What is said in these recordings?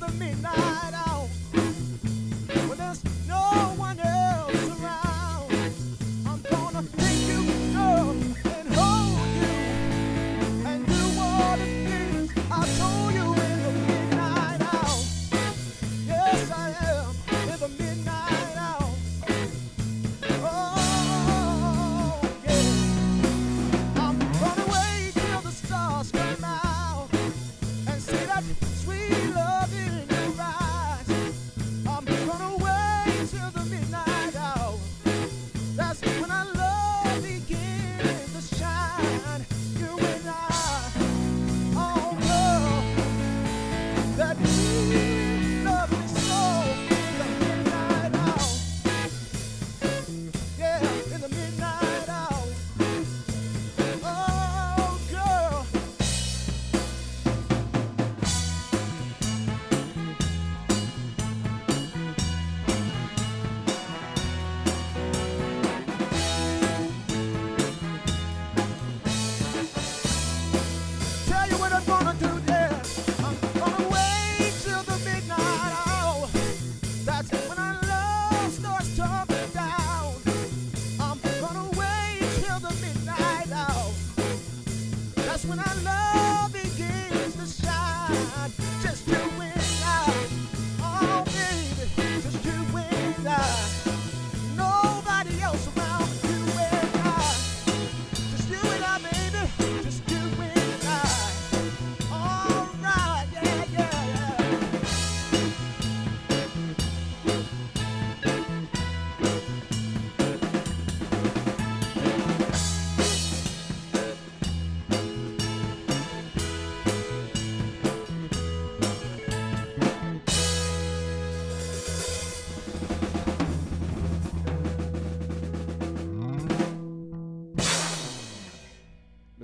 the midnight.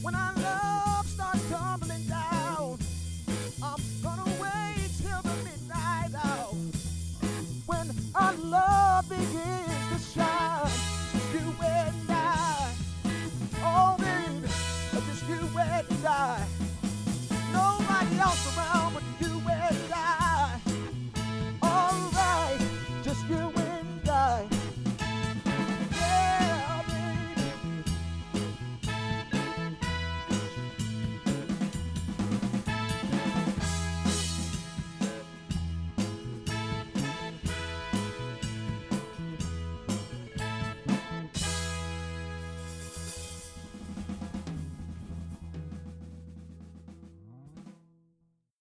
When our love starts tumbling down.